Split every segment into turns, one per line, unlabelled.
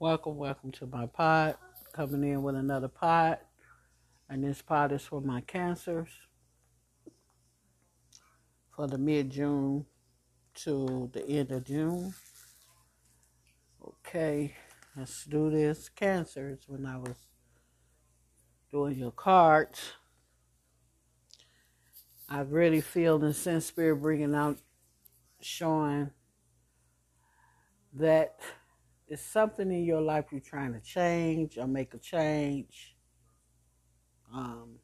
Welcome, welcome to my pod. Coming in with another pod. And this pod is for my cancers for the mid June to the end of June. Okay, let's do this. Cancers, when I was doing your cards, I really feel the sense spirit bringing out, showing that it's something in your life you're trying to change or make a change, um,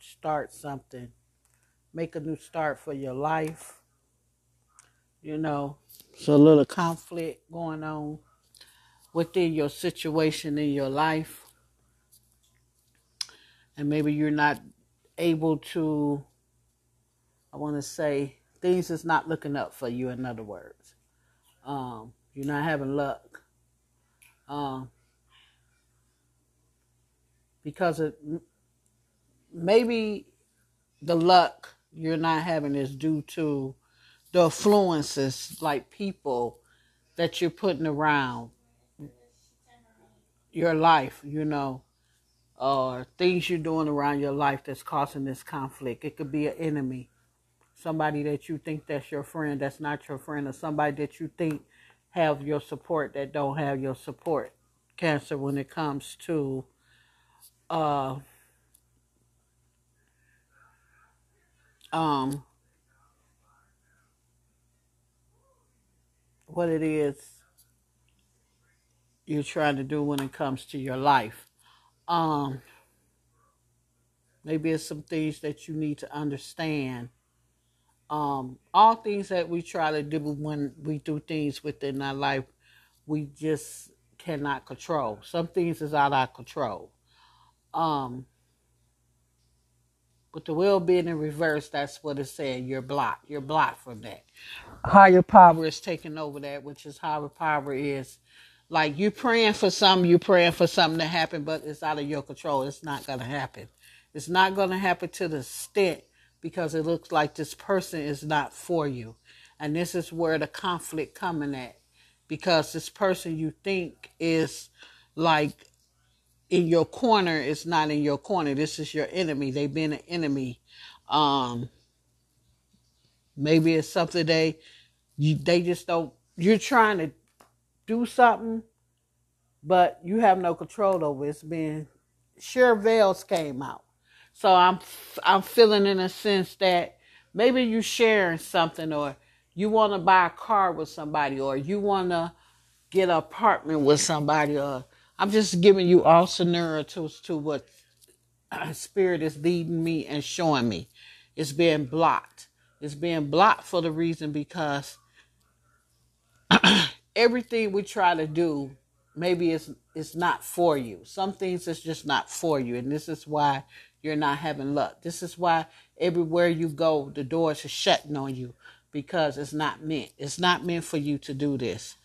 start something, make a new start for your life. You know, it's a little conflict going on within your situation in your life. And maybe you're not able to, I want to say, things is not looking up for you, in other words. Um, you're not having luck. Um, because it maybe the luck you're not having is due to the influences like people that you're putting around your life, you know, or things you're doing around your life that's causing this conflict. It could be an enemy, somebody that you think that's your friend that's not your friend, or somebody that you think have your support that don't have your support. Cancer when it comes to uh um what it is you're trying to do when it comes to your life. Um maybe it's some things that you need to understand. Um all things that we try to do when we do things within our life, we just cannot control. Some things is out of our control. Um But the will being in reverse, that's what it's saying. You're blocked. You're blocked from that. Higher power is taking over that, which is higher power is like you praying for something, you praying for something to happen, but it's out of your control. It's not gonna happen. It's not gonna happen to the extent because it looks like this person is not for you. And this is where the conflict coming at. Because this person you think is like in your corner is not in your corner. This is your enemy. They've been an enemy. Um, maybe it's something they you, they just don't. You're trying to do something, but you have no control over. it. It's been sure veils came out, so I'm I'm feeling in a sense that maybe you sharing something or you want to buy a car with somebody or you want to get an apartment with somebody or I'm just giving you all scenarios to what spirit is leading me and showing me. It's being blocked. It's being blocked for the reason because everything we try to do, maybe it's it's not for you. Some things it's just not for you, and this is why you're not having luck. This is why everywhere you go, the doors are shutting on you because it's not meant. It's not meant for you to do this.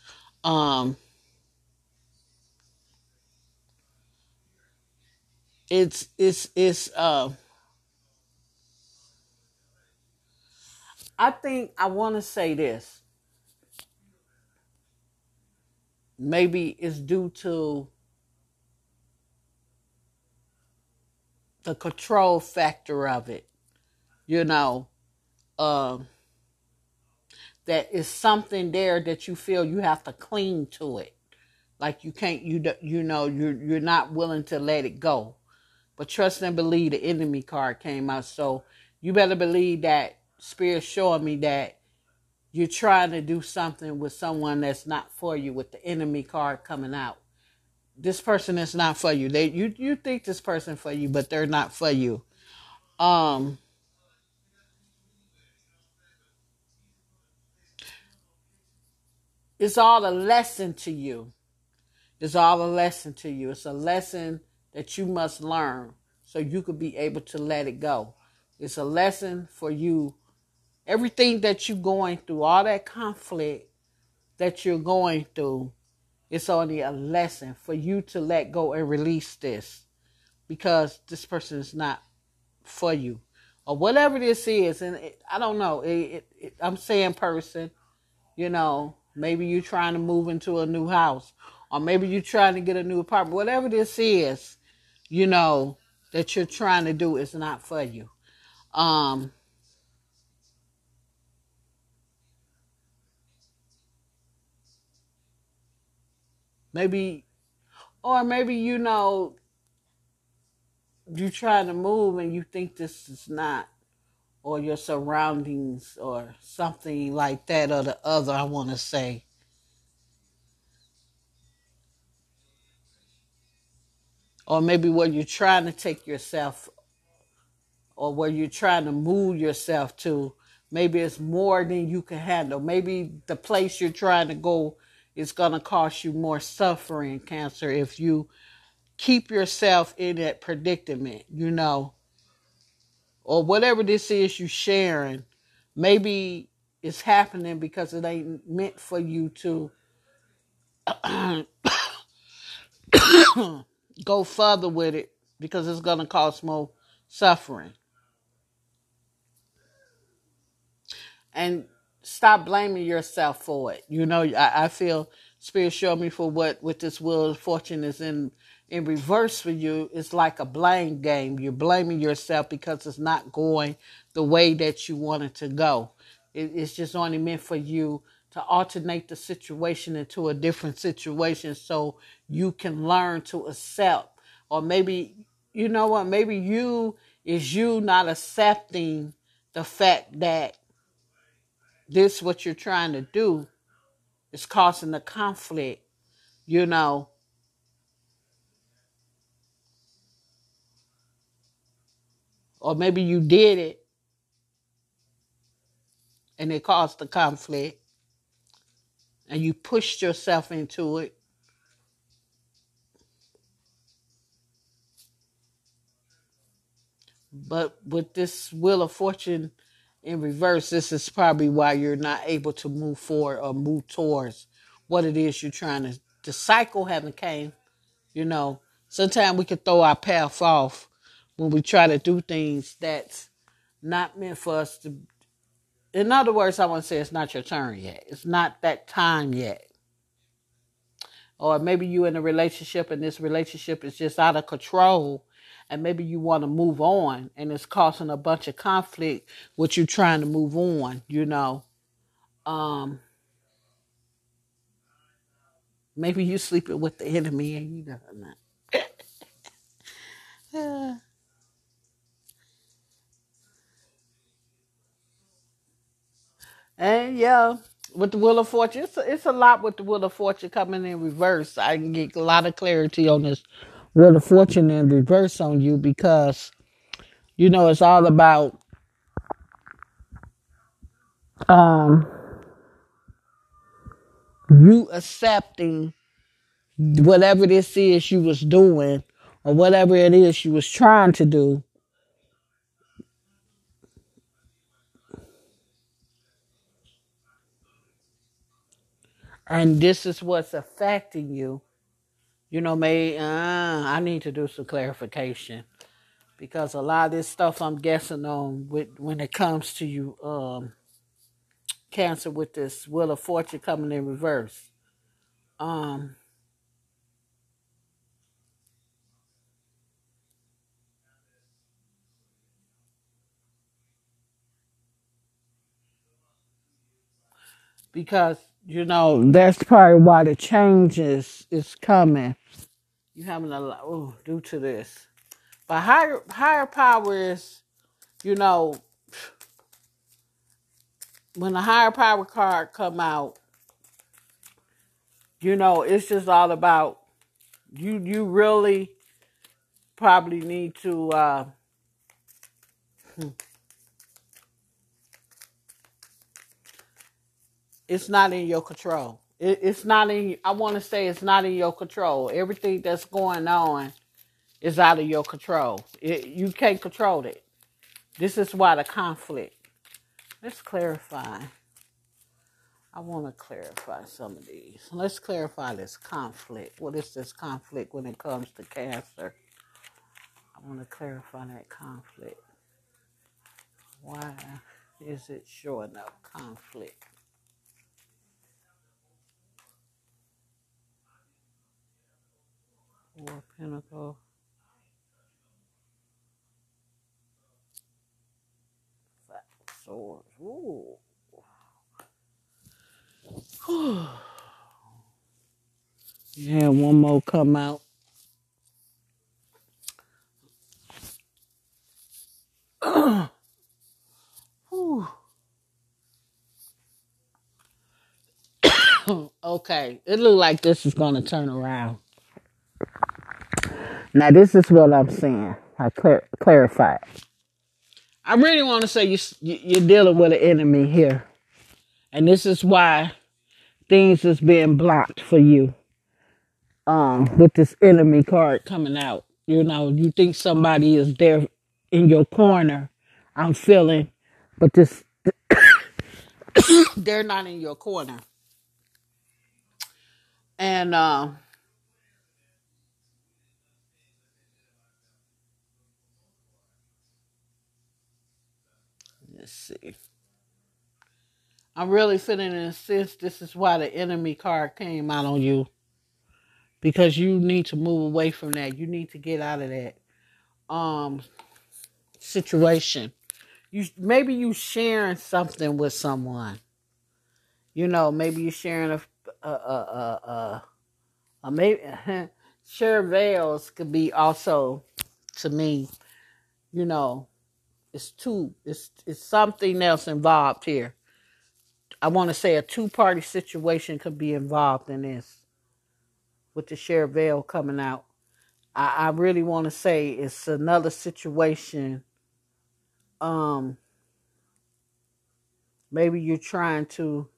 Um, it's it's it's uh I think I want to say this. Maybe it's due to the control factor of it. You know, um that is something there that you feel you have to cling to it. Like you can't you you know you're you're not willing to let it go. But trust and believe the enemy card came out. So you better believe that spirit showing me that you're trying to do something with someone that's not for you with the enemy card coming out. This person is not for you. They you you think this person for you, but they're not for you. Um it's all a lesson to you. It's all a lesson to you. It's a lesson that you must learn so you could be able to let it go. It's a lesson for you. Everything that you're going through, all that conflict that you're going through, it's only a lesson for you to let go and release this because this person is not for you or whatever this is. And it, I don't know. It, it, I'm saying person, you know, maybe you're trying to move into a new house or maybe you're trying to get a new apartment. Whatever this is, you know, that you're trying to do is not for you. Um, maybe, or maybe you know, you try to move and you think this is not, or your surroundings, or something like that, or the other. I want to say. Or maybe where you're trying to take yourself or where you're trying to move yourself to. Maybe it's more than you can handle. Maybe the place you're trying to go is going to cost you more suffering, Cancer, if you keep yourself in that predicament, you know, or whatever this is you sharing. Maybe it's happening because it ain't meant for you to go further with it because it's going to cause more suffering. and stop blaming yourself for it. You know, I, I feel Spirit showed me for what with this wheel of fortune is in in reverse for you. It's like a blame game. You're blaming yourself because it's not going the way that you want it to go. It, it's just only meant for you to alternate the situation into a different situation so you can learn to accept or maybe you know what maybe you is you not accepting the fact that this what you're trying to do is causing the conflict, you know. Or maybe you did it and it caused the conflict and you pushed yourself into it. But with this Wheel of Fortune in reverse, this is probably why you're not able to move forward or move towards what it is you're trying to. The cycle haven't came, you know. Sometimes we can throw our path off when we try to do things that's not meant for us to. In other words, I want to say it's not your turn yet. It's not that time yet. Or maybe you're in a relationship and this relationship is just out of control and maybe you want to move on and it's causing a bunch of conflict with you're trying to move on, you know. Um maybe you're sleeping with the enemy and you know not. and yeah, with the Wheel of Fortune, it's a, it's a lot with the Wheel of Fortune coming in reverse. I can get a lot of clarity on this Wheel of Fortune in reverse on you because you know it's all about um you accepting whatever this is you was doing or whatever it is you was trying to do. And this is what's affecting you you know may uh, i need to do some clarification because a lot of this stuff i'm guessing on with when it comes to you um cancer with this wheel of fortune coming in reverse um because you know that's probably why the changes is coming. You having a lot due to this, but higher higher power is, you know, when the higher power card come out, you know it's just all about you. You really probably need to. Uh, it's not in your control. It, it's not in. I want to say it's not in your control. Everything that's going on is out of your control. It, you can't control it. This is why the conflict. Let's clarify. I want to clarify some of these. Let's clarify this conflict. What is this conflict when it comes to cancer? I want to clarify that conflict. Why is it showing up conflict? Four Pentacle. Five Swords. Ooh. yeah, one more come out. okay, it look like this is gonna turn around. Now this is what I'm saying. I clar- clarify. I really want to say you you're dealing with an enemy here, and this is why things is being blocked for you. Um, with this enemy card coming out, you know, you think somebody is there in your corner. I'm feeling, but this they're not in your corner. And uh, see. I'm really feeling in a sense this is why the enemy card came out on you. Because you need to move away from that. You need to get out of that um situation. You maybe you sharing something with someone. You know, maybe you're sharing a a a a, a maybe share veils could be also to me, you know, it's two it's it's something else involved here. I want to say a two party situation could be involved in this with the share veil coming out. I, I really want to say it's another situation. Um, maybe you're trying to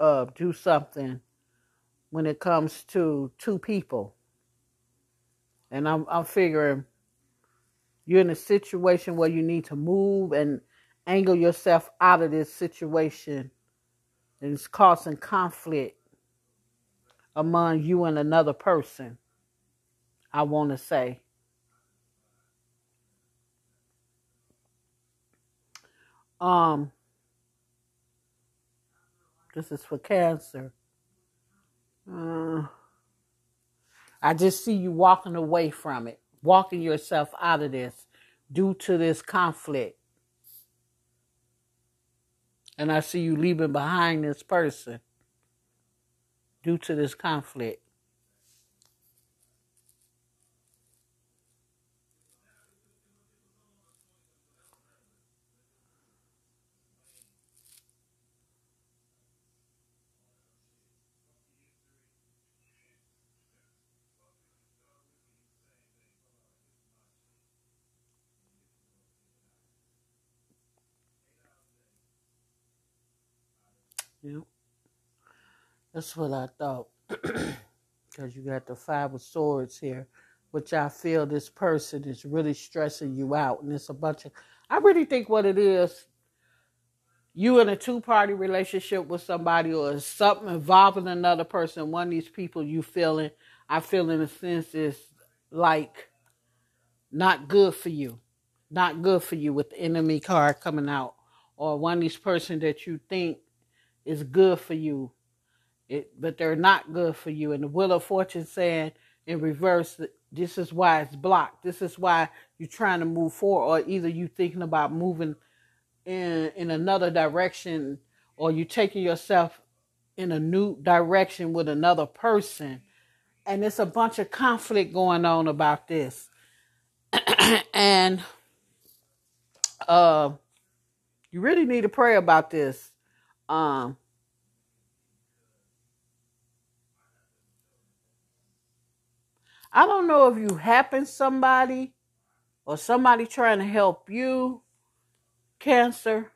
uh, do something when it comes to two people. And I'm, I'm figuring you're in a situation where you need to move and angle yourself out of this situation. And it's causing conflict among you and another person. I want to say. Um, this is for cancer. Uh, I just see you walking away from it, walking yourself out of this due to this conflict. And I see you leaving behind this person due to this conflict. That's what I thought. Because you got the five of swords here, which I feel this person is really stressing you out. And it's a bunch of, I really think what it is, you in a two party relationship with somebody or something involving another person, one of these people you feeling, I feel in a sense is like not good for you. Not good for you with the enemy card coming out. Or one of these person that you think is good for you, it, but they're not good for you. And the Wheel of Fortune saying in reverse, this is why it's blocked. This is why you're trying to move forward, or either you're thinking about moving in in another direction, or you're taking yourself in a new direction with another person. And it's a bunch of conflict going on about this. and uh, you really need to pray about this um, I don't know if you happen somebody or somebody trying to help you, cancer.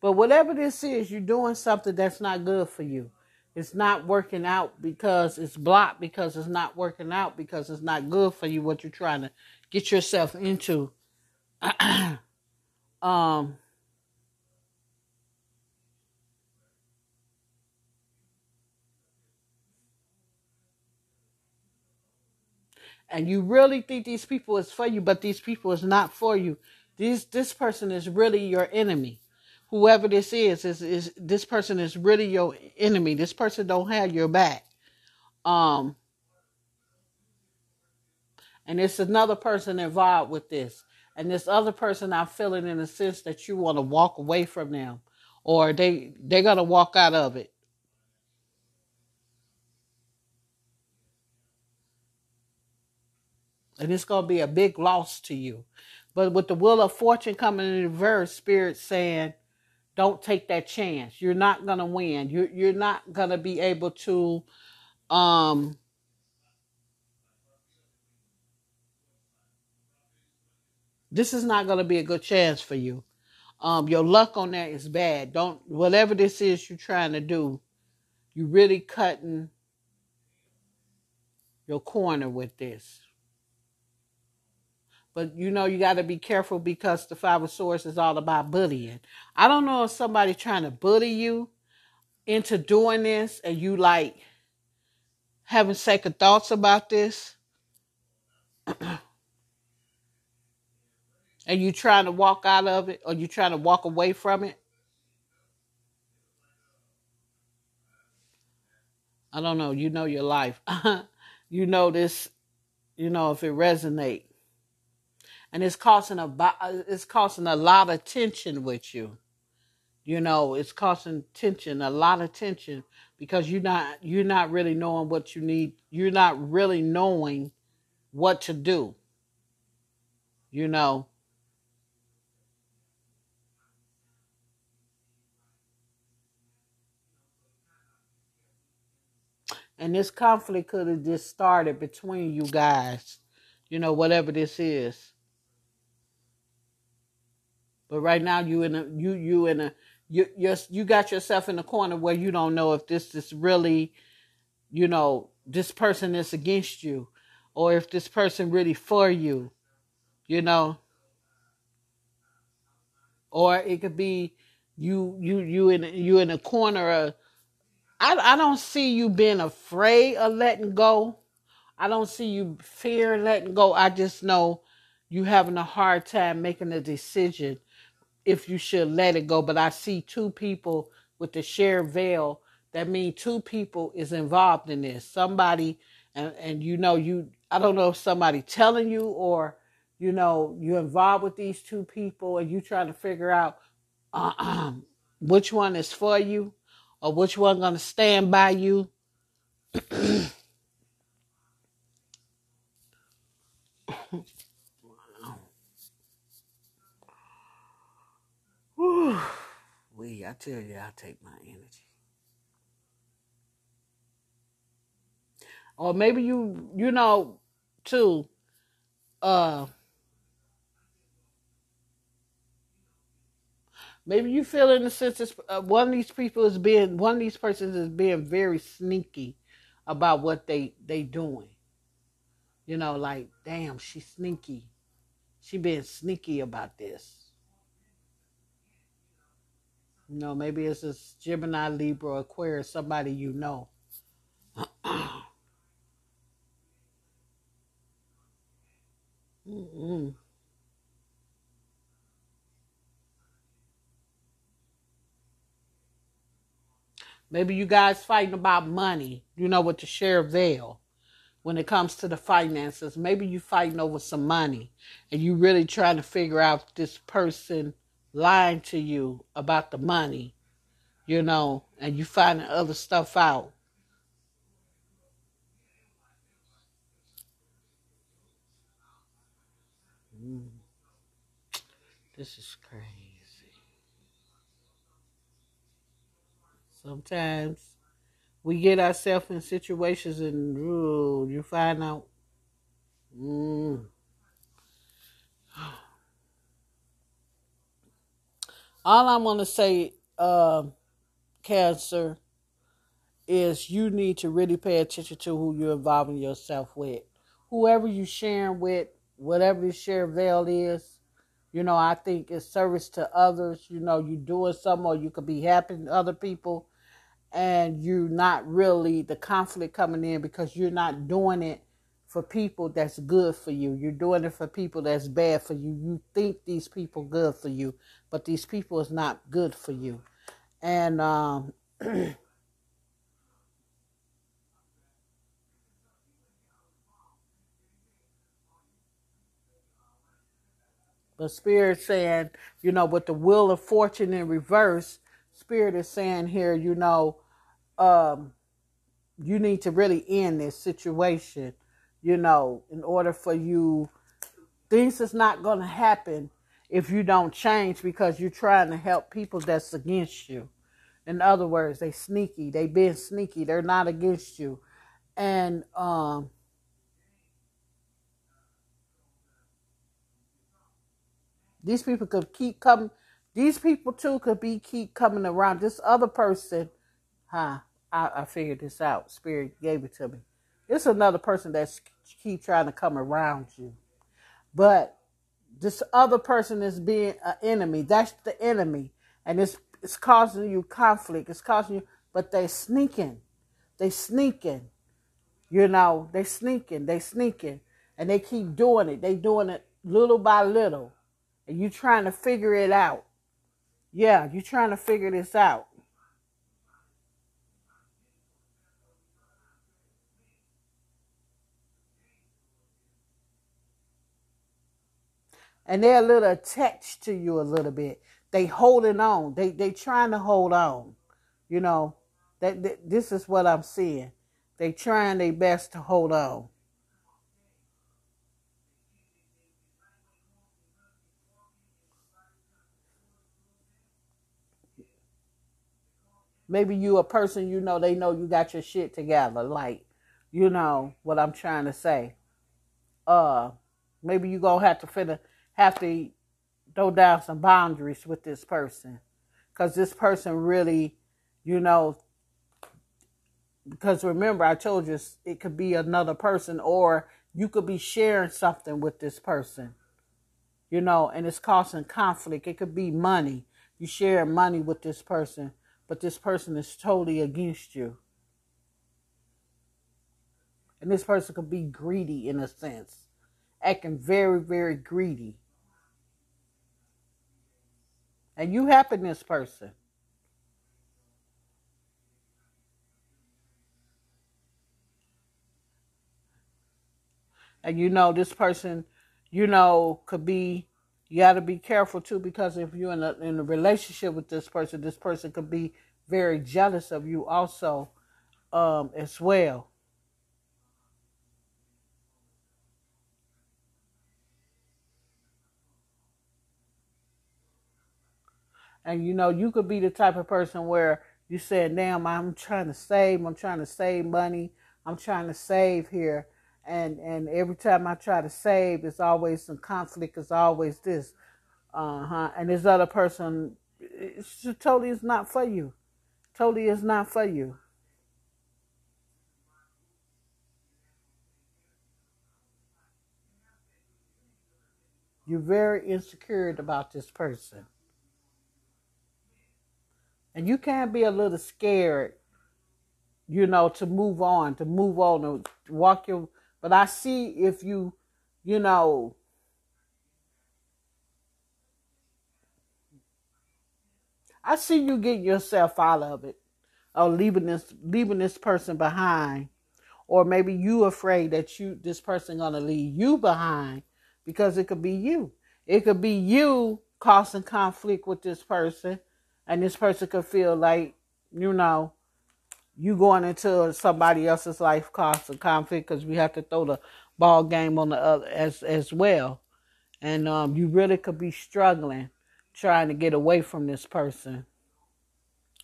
But whatever this is, you're doing something that's not good for you. It's not working out because it's blocked, because it's not working out, because it's not good for you what you're trying to get yourself into. um, and you really think these people is for you, but these people is not for you. These this person is really your enemy. Whoever this is, is is this person is really your enemy. This person don't have your back. Um, and it's another person involved with this. And this other person, I'm feeling in a sense that you want to walk away from them, or they they're gonna walk out of it. And it's gonna be a big loss to you. But with the wheel of fortune coming in reverse, spirit saying, don't take that chance. You're not gonna win. You're you're not gonna be able to um this is not gonna be a good chance for you. Um your luck on that is bad. Don't whatever this is you're trying to do, you're really cutting your corner with this. But you know you got to be careful because the five of swords is all about bullying. I don't know if somebody's trying to bully you into doing this and you like having second thoughts about this and you trying to walk out of it or you trying to walk away from it. I don't know. You know your life. you know this. You know if it resonate and it's causing a it's causing a lot of tension with you. You know, it's causing tension, a lot of tension because you're not you're not really knowing what you need. You're not really knowing what to do. You know. And this conflict could have just started between you guys, you know, whatever this is. But right now you in a you you in a you you you got yourself in a corner where you don't know if this is really, you know, this person is against you, or if this person really for you, you know. Or it could be you you you in you in a corner of I I don't see you being afraid of letting go. I don't see you fear letting go. I just know you having a hard time making a decision if you should let it go. But I see two people with the shared veil. That means two people is involved in this. Somebody, and, and you know, you I don't know if somebody telling you or you know you're involved with these two people and you trying to figure out uh, which one is for you or which one gonna stand by you. I tell you, I take my energy. Or maybe you, you know, too, uh, maybe you feel in the sense that uh, one of these people is being, one of these persons is being very sneaky about what they they doing. You know, like, damn, she's sneaky. She being sneaky about this. You know, maybe it's a Gemini, Libra, Aquarius, somebody you know. mm Maybe you guys fighting about money, you know, with the share veil when it comes to the finances. Maybe you fighting over some money and you really trying to figure out this person lying to you about the money, you know, and you finding other stuff out. Mm. This is crazy. Sometimes we get ourselves in situations and ooh, you find out. Mm, all I want to say, uh, Cancer, is you need to really pay attention to who you're involving yourself with. Whoever you sharing with, whatever your share veil is, you know, I think it's service to others. You know, you doing something or you could be helping other people and you're not really the conflict coming in because you're not doing it for people that's good for you. You're doing it for people that's bad for you. You think these people good for you, but these people is not good for you. And um, But spirit saying, you know, with the wheel of fortune in reverse, spirit is saying here, you know, um, you need to really end this situation you know, in order for you, things is not going to happen if you don't change because you're trying to help people that's against you. In other words, they sneaky, they been sneaky, they're not against you. And um these people could keep coming these people too could be keep coming around. This other person, huh? I, I figured this out. Spirit gave it to me. It's another person that's keep trying to come around you. But this other person is being an enemy. That's the enemy. And it's it's causing you conflict. It's causing you but they sneaking. They sneaking. You know, they sneaking, they sneaking. And they keep doing it. They doing it little by little. And you trying to figure it out. Yeah, you trying to figure this out. And they're a little attached to you a little bit. They holding on. They they trying to hold on. You know, that, that this is what I'm seeing. They trying their best to hold on. Maybe you a person you know they know you got your shit together. Like, you know what I'm trying to say. Uh, maybe you gonna have to fit have to throw down some boundaries with this person because this person really, you know, because remember, I told you it could be another person or you could be sharing something with this person, you know, and it's causing conflict. It could be money. You share money with this person, but this person is totally against you. And this person could be greedy in a sense, acting very, very greedy. And you this person. And you know, this person, you know, could be, you got to be careful too, because if you're in a, in a relationship with this person, this person could be very jealous of you also um, as well. And you know, you could be the type of person where you said, damn, I'm trying to save, I'm trying to save money, I'm trying to save here. And and every time I try to save, it's always some conflict, it's always this. Uh-huh. And this other person it's just totally is not for you. Totally is not for you. You're very insecure about this person. And you can't be a little scared, you know, to move on, to move on, to walk your. But I see if you, you know, I see you get yourself out of it, or leaving this leaving this person behind, or maybe you afraid that you this person gonna leave you behind because it could be you. It could be you causing conflict with this person and this person could feel like, you know, you going into somebody else's life causing conflict because we have to throw the ball game on the other as as well, and um, you really could be struggling trying to get away from this person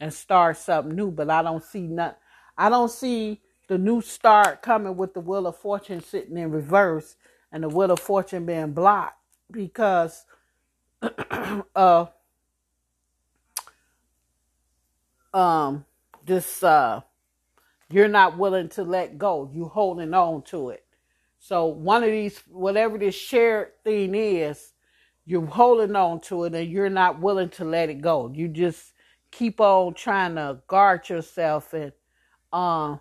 and start something new. But I don't see not, I don't see the new start coming with the wheel of fortune sitting in reverse and the wheel of fortune being blocked because uh um this uh you're not willing to let go. You holding on to it. So one of these whatever this shared thing is, you're holding on to it and you're not willing to let it go. You just keep on trying to guard yourself and um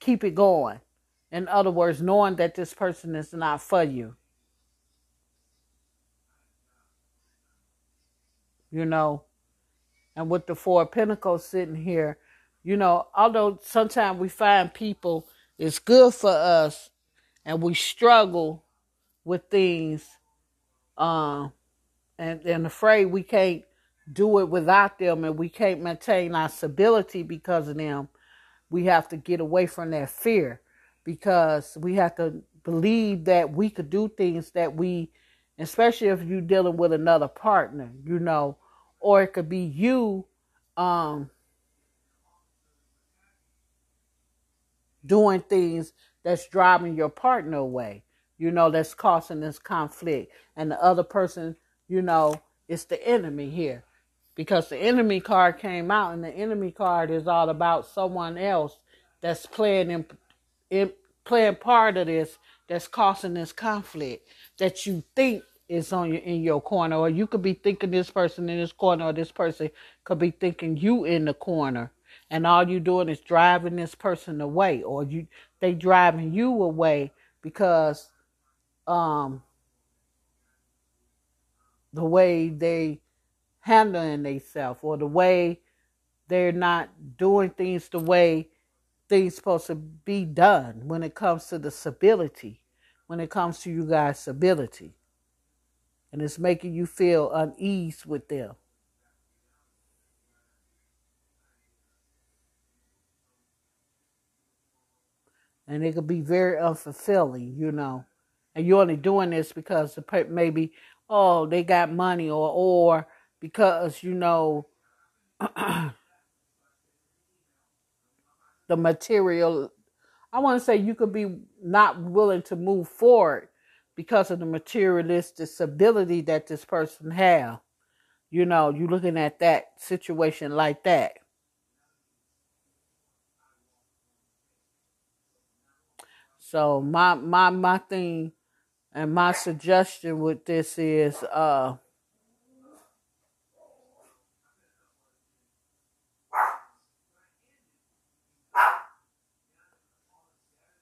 keep it going. In other words, knowing that this person is not for you. You know, and with the four pentacles sitting here, you know, although sometimes we find people it's good for us and we struggle with things, um, and and afraid we can't do it without them, and we can't maintain our stability because of them. We have to get away from that fear because we have to believe that we could do things that we, especially if you're dealing with another partner, you know, or it could be you um, doing things that's driving your partner away, you know, that's causing this conflict. And the other person, you know, is the enemy here. Because the enemy card came out, and the enemy card is all about someone else that's playing in, in playing part of this that's causing this conflict that you think is on your in your corner, or you could be thinking this person in this corner, or this person could be thinking you in the corner, and all you doing is driving this person away, or you they driving you away because um the way they handling themselves or the way they're not doing things the way things supposed to be done when it comes to the stability, when it comes to you guys' stability and it's making you feel unease with them. And it could be very unfulfilling, you know. And you're only doing this because maybe, oh, they got money, or or because you know the material. I want to say you could be not willing to move forward because of the materialistic ability that this person have. You know, you looking at that situation like that. So my my my thing and my suggestion with this is uh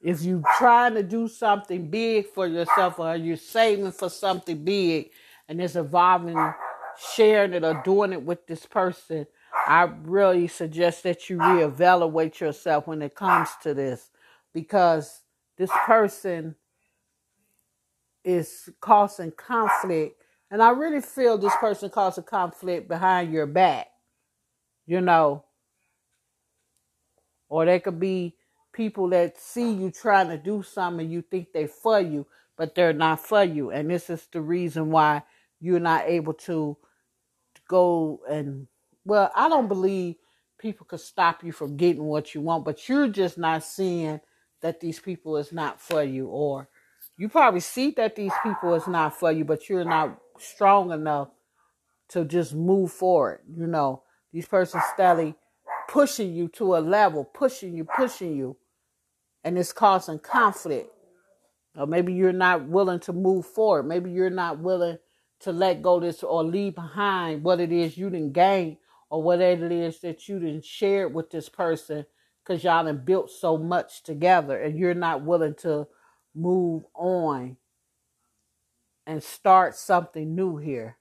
if you're trying to do something big for yourself or you're saving for something big and it's involving sharing it or doing it with this person, I really suggest that you reevaluate yourself when it comes to this because this person is causing conflict. And I really feel this person causing conflict behind your back, you know. Or they could be people that see you trying to do something you think they for you, but they're not for you. And this is the reason why you're not able to go and well, I don't believe people could stop you from getting what you want, but you're just not seeing that these people is not for you or you probably see that these people is not for you, but you're not strong enough to just move forward. You know, these persons steadily pushing you to a level, pushing you, pushing you and it's causing conflict. Or maybe you're not willing to move forward. Maybe you're not willing to let go this or leave behind what it is you didn't gain or whatever it is that you didn't share with this person because y'all done built so much together and you're not willing to move on and start something new here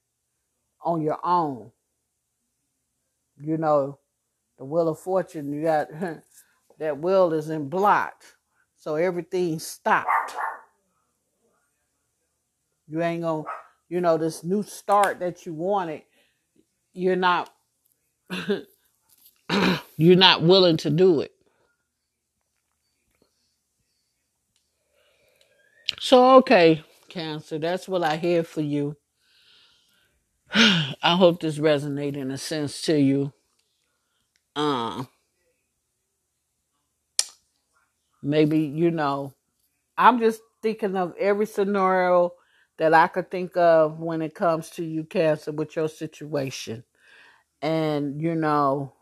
on your own. You know, the wheel of fortune, you got that wheel is in blocked. So everything stopped. You ain't gonna, you know, this new start that you wanted, you're not you're not willing to do it. So okay, Cancer, that's what I hear for you. I hope this resonates in a sense to you. Uh Maybe, you know, I'm just thinking of every scenario that I could think of when it comes to you, Cancer, with your situation. And, you know,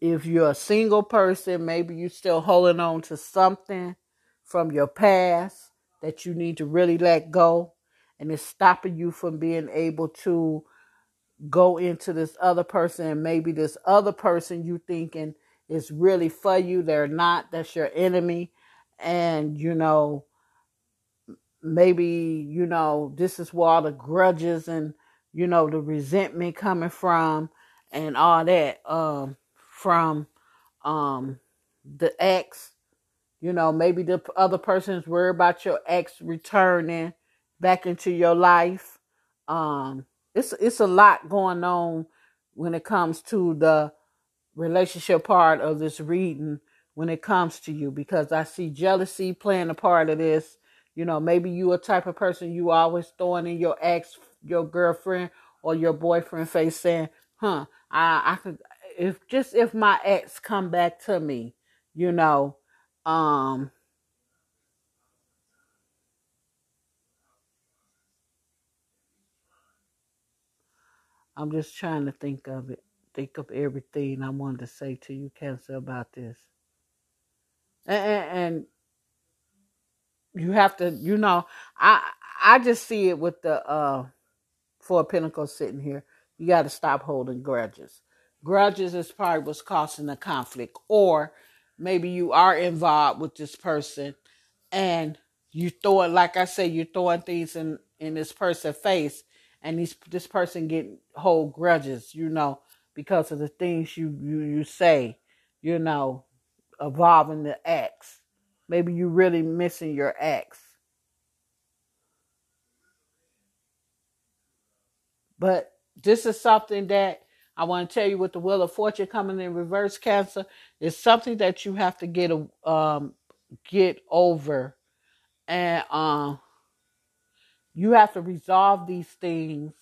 if you're a single person, maybe you're still holding on to something from your past that you need to really let go. And it's stopping you from being able to go into this other person and maybe this other person you thinking is really for you. They're not. That's your enemy. And, you know, maybe, you know, this is where all the grudges and, you know, the resentment coming from and all that um, from um, the ex. You know, maybe the other person's worried about your ex returning back into your life. Um, it's it's a lot going on when it comes to the relationship part of this reading when it comes to you because I see jealousy playing a part of this. You know, maybe you a type of person you always throwing in your ex, your girlfriend or your boyfriend face saying, huh, I, I could, if just if my ex come back to me, you know, um, I'm just trying to think of it, think of everything I wanted to say to you, Cancer, about this. And, and, you have to, you know, I I just see it with the uh Four Pentacles sitting here. You got to stop holding grudges. Grudges is probably what's causing the conflict, or maybe you are involved with this person and you throw it like I say, you're throwing things in in this person's face, and these this person getting hold grudges, you know, because of the things you you you say, you know, involving the ex. Maybe you're really missing your ex, but this is something that I want to tell you with the Wheel of Fortune coming in reverse, Cancer. It's something that you have to get um get over, and um you have to resolve these things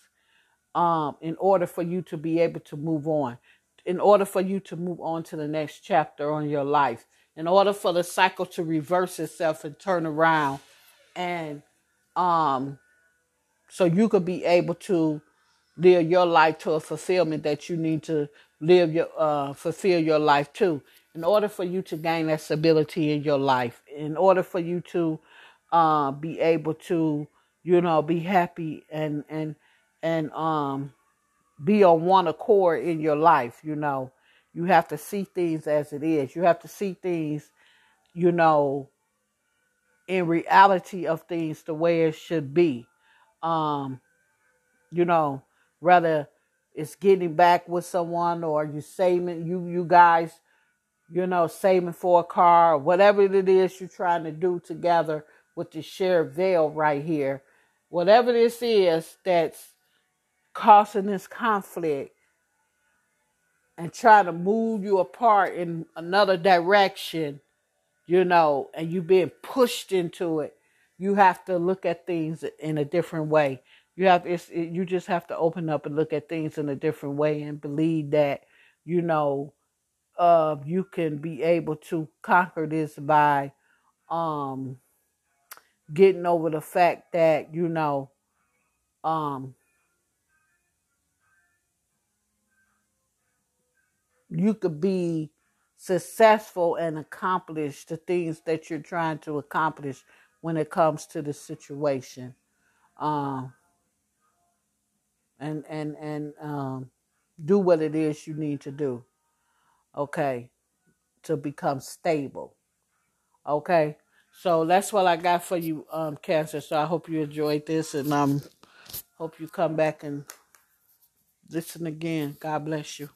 um, in order for you to be able to move on, in order for you to move on to the next chapter on your life, in order for the cycle to reverse itself and turn around, and um, so you could be able to live your life to a fulfillment that you need to live your uh, fulfill your life to. In order for you to gain that stability in your life, in order for you to uh, be able to, you know, be happy and and and um be on one accord in your life, you know. You have to see things as it is. You have to see things, you know, in reality of things the way it should be. Um, you know, whether it's getting back with someone or you saving you you guys, you know, saving for a car or whatever it is you're trying to do together with the shared veil right here. Whatever this is that's causing this conflict and trying to move you apart in another direction, you know, and you being pushed into it, you have to look at things in a different way. You have it's it, you just have to open up and look at things in a different way and believe that you know uh you can be able to conquer this by um getting over the fact that you know um you could be successful and accomplish the things that you're trying to accomplish when it comes to the situation. Um and and and um do what it is you need to do okay to become stable okay? So that's what i got for you um cancer. So i hope you enjoyed this and um hope you come back and listen again. God bless you